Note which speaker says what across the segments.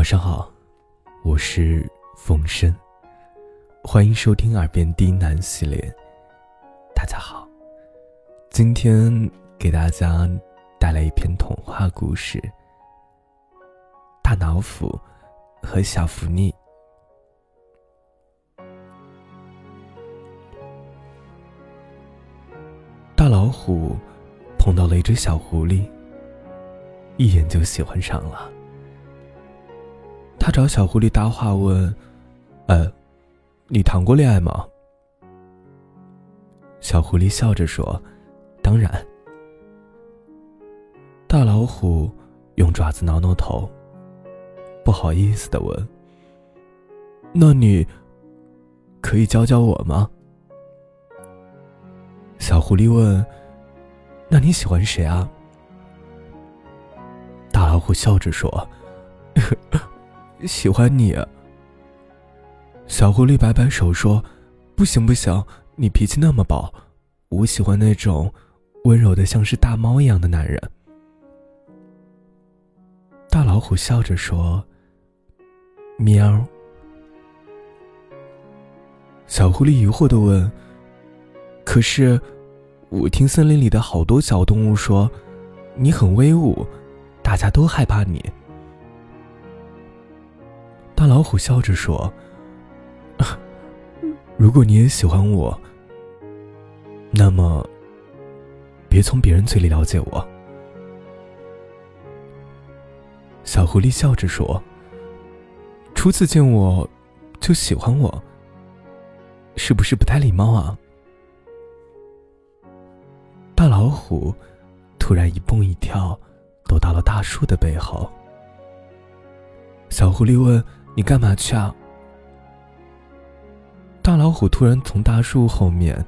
Speaker 1: 晚上好，我是冯生，欢迎收听《耳边低喃》系列。大家好，今天给大家带来一篇童话故事《大老虎和小福利》。大老虎碰到了一只小狐狸，一眼就喜欢上了。他找小狐狸搭话问：“呃，你谈过恋爱吗？”小狐狸笑着说：“当然。”大老虎用爪子挠挠头，不好意思的问：“那你可以教教我吗？”小狐狸问：“那你喜欢谁啊？”大老虎笑着说。呵 喜欢你。小狐狸摆摆手说：“不行不行，你脾气那么暴，我喜欢那种温柔的像是大猫一样的男人。”大老虎笑着说：“喵。”小狐狸疑惑的问：“可是，我听森林里的好多小动物说，你很威武，大家都害怕你。”老虎笑着说：“如果你也喜欢我，那么别从别人嘴里了解我。”小狐狸笑着说：“初次见我就喜欢我，是不是不太礼貌啊？”大老虎突然一蹦一跳，躲到了大树的背后。小狐狸问。你干嘛去啊？大老虎突然从大树后面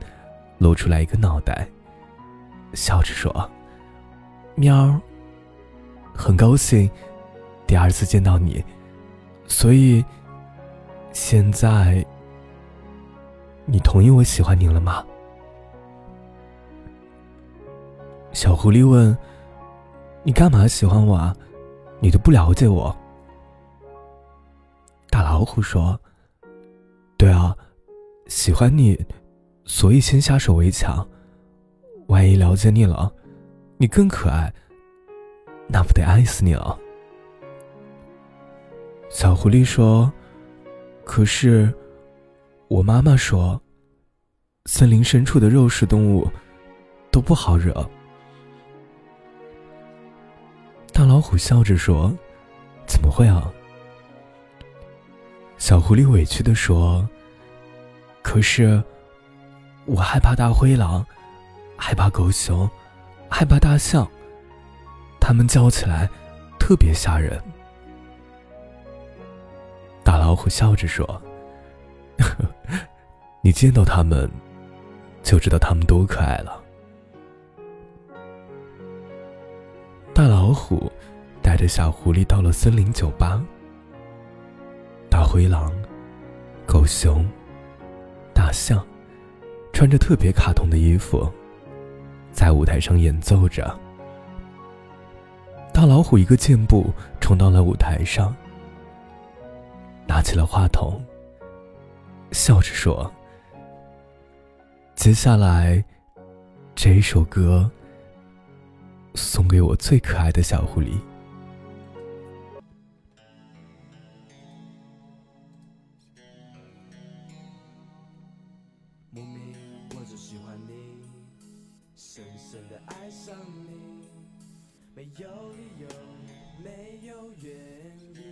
Speaker 1: 露出来一个脑袋，笑着说：“喵，很高兴第二次见到你，所以现在你同意我喜欢你了吗？”小狐狸问：“你干嘛喜欢我啊？你都不了解我。”大老虎说：“对啊，喜欢你，所以先下手为强。万一了解你了，你更可爱，那不得爱死你了。”小狐狸说：“可是，我妈妈说，森林深处的肉食动物都不好惹。”大老虎笑着说：“怎么会啊？”小狐狸委屈的说：“可是，我害怕大灰狼，害怕狗熊，害怕大象。它们叫起来特别吓人。”大老虎笑着说：“ 你见到它们，就知道它们多可爱了。”大老虎带着小狐狸到了森林酒吧。灰狼、狗熊、大象，穿着特别卡通的衣服，在舞台上演奏着。大老虎一个箭步冲到了舞台上，拿起了话筒，笑着说：“接下来，这一首歌送给我最可爱的小狐狸。”
Speaker 2: 没有理由，没有原因。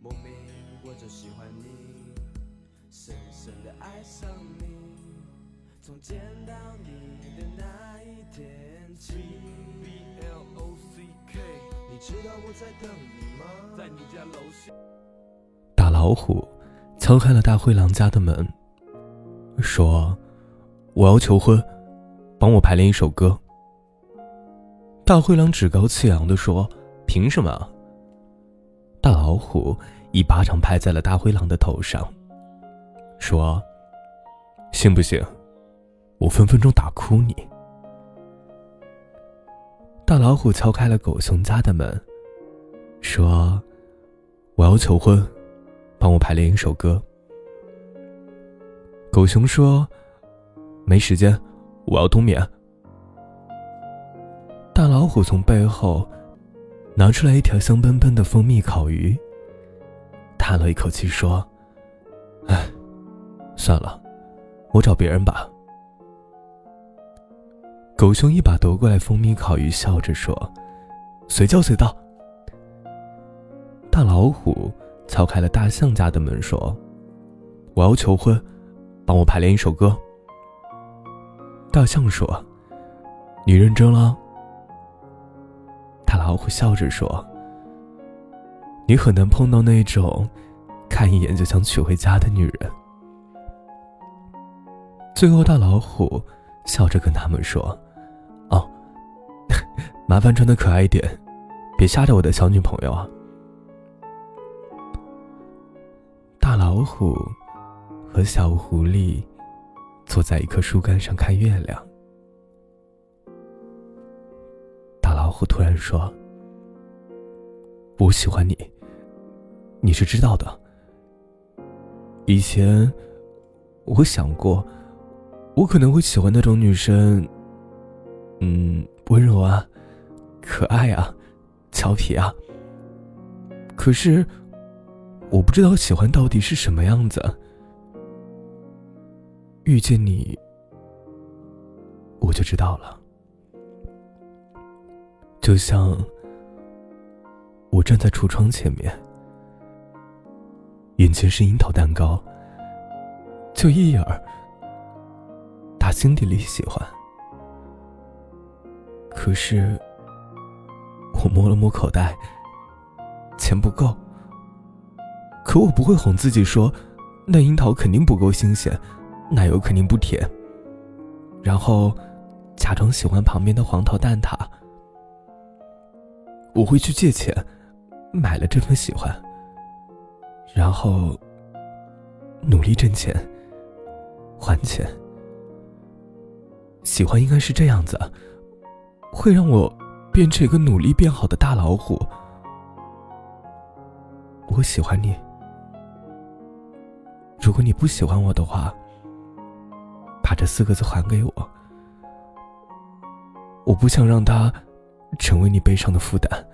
Speaker 2: 莫名我就喜欢你，深深的爱上你。从见到你的那一天起，B L O C K，你知道我在等你吗？在你家楼下。
Speaker 1: 大老虎敲开了大灰狼家的门，说：“我要求婚，帮我排练一首歌。”大灰狼趾高气扬的说：“凭什么？”大老虎一巴掌拍在了大灰狼的头上，说：“信不信，我分分钟打哭你？”大老虎敲开了狗熊家的门，说：“我要求婚，帮我排练一首歌。”狗熊说：“没时间，我要冬眠。”大老虎从背后拿出来一条香喷喷的蜂蜜烤鱼，叹了一口气说：“哎，算了，我找别人吧。”狗熊一把夺过来蜂蜜烤鱼，笑着说：“随叫随到。”大老虎敲开了大象家的门，说：“我要求婚，帮我排练一首歌。”大象说：“你认真了？”大老虎笑着说：“你很难碰到那种看一眼就想娶回家的女人。”最后，大老虎笑着跟他们说。哦 麻烦穿的可爱一点，别吓着我的小女朋友啊！大老虎和小狐狸坐在一棵树干上看月亮。大老虎突然说：“我喜欢你，你是知道的。以前我想过，我可能会喜欢那种女生，嗯，温柔啊。”可爱啊，俏皮啊。可是，我不知道喜欢到底是什么样子。遇见你，我就知道了。就像我站在橱窗前面，眼前是樱桃蛋糕，就一眼，打心底里喜欢。可是。我摸了摸口袋，钱不够。可我不会哄自己说，那樱桃肯定不够新鲜，奶油肯定不甜。然后，假装喜欢旁边的黄桃蛋挞。我会去借钱，买了这份喜欢。然后，努力挣钱，还钱。喜欢应该是这样子，会让我。变成一个努力变好的大老虎。我喜欢你。如果你不喜欢我的话，把这四个字还给我。我不想让它成为你背上的负担。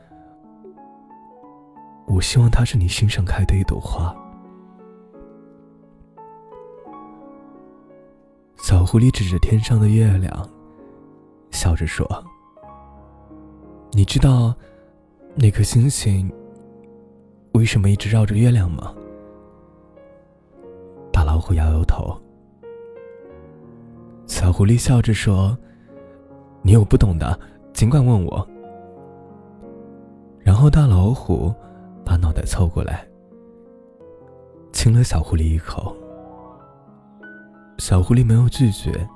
Speaker 1: 我希望它是你心上开的一朵花。小狐狸指着天上的月亮，笑着说。你知道那颗星星为什么一直绕着月亮吗？大老虎摇摇头。小狐狸笑着说：“你有不懂的，尽管问我。”然后大老虎把脑袋凑过来，亲了小狐狸一口。小狐狸没有拒绝，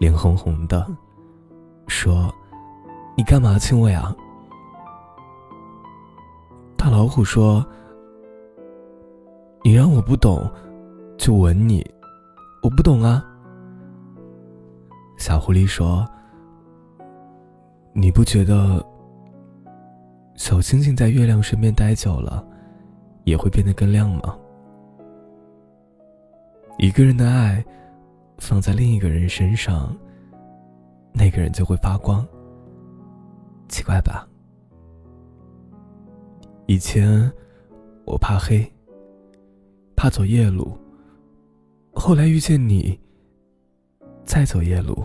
Speaker 1: 脸红红的，说。你干嘛亲我呀？大老虎说：“你让我不懂，就吻你，我不懂啊。”小狐狸说：“你不觉得小星星在月亮身边待久了，也会变得更亮吗？一个人的爱放在另一个人身上，那个人就会发光。”奇怪吧？以前我怕黑，怕走夜路。后来遇见你，再走夜路，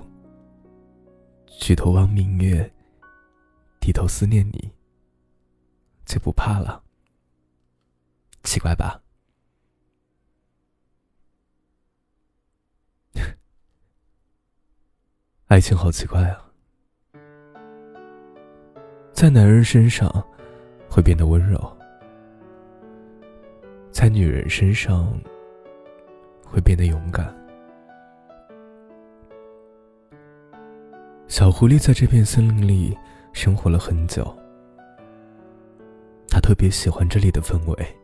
Speaker 1: 举头望明月，低头思念你，就不怕了。奇怪吧？爱情好奇怪啊！在男人身上，会变得温柔；在女人身上，会变得勇敢。小狐狸在这片森林里生活了很久，它特别喜欢这里的氛围。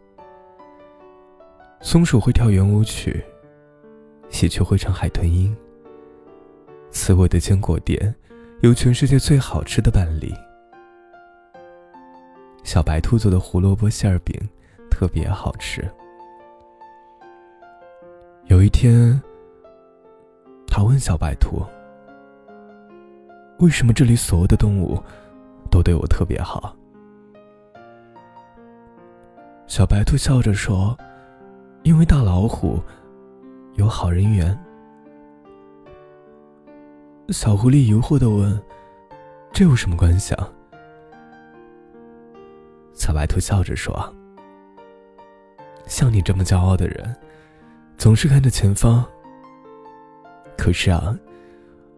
Speaker 1: 松鼠会跳圆舞曲，喜鹊会唱海豚音，刺猬的坚果店有全世界最好吃的板栗。小白兔做的胡萝卜馅饼特别好吃。有一天，他问小白兔：“为什么这里所有的动物都对我特别好？”小白兔笑着说：“因为大老虎有好人缘。”小狐狸疑惑的问：“这有什么关系啊？”小白兔笑着说：“像你这么骄傲的人，总是看着前方。可是啊，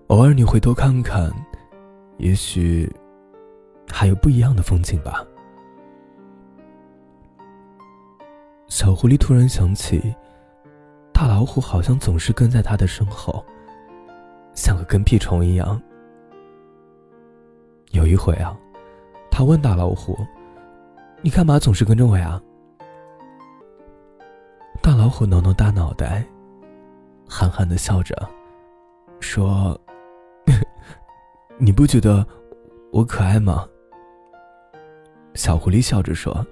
Speaker 1: 偶尔你回头看看，也许还有不一样的风景吧。”小狐狸突然想起，大老虎好像总是跟在他的身后。像个跟屁虫一样。有一回啊，他问大老虎：“你干嘛总是跟着我呀？”大老虎挠挠大脑袋，憨憨的笑着，说：“你不觉得我可爱吗？”小狐狸笑着说：“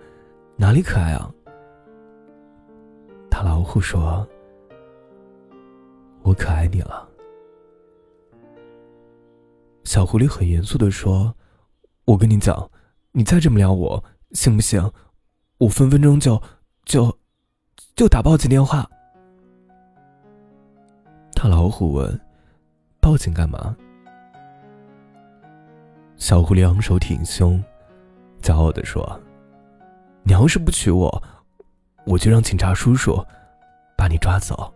Speaker 1: 哪里可爱啊？”大老虎说：“我可爱你了。”小狐狸很严肃的说：“我跟你讲，你再这么撩我，行不行？我分分钟就就就打报警电话。”大老虎问：“报警干嘛？”小狐狸昂首挺胸，骄傲地说：“你要是不娶我，我就让警察叔叔把你抓走。”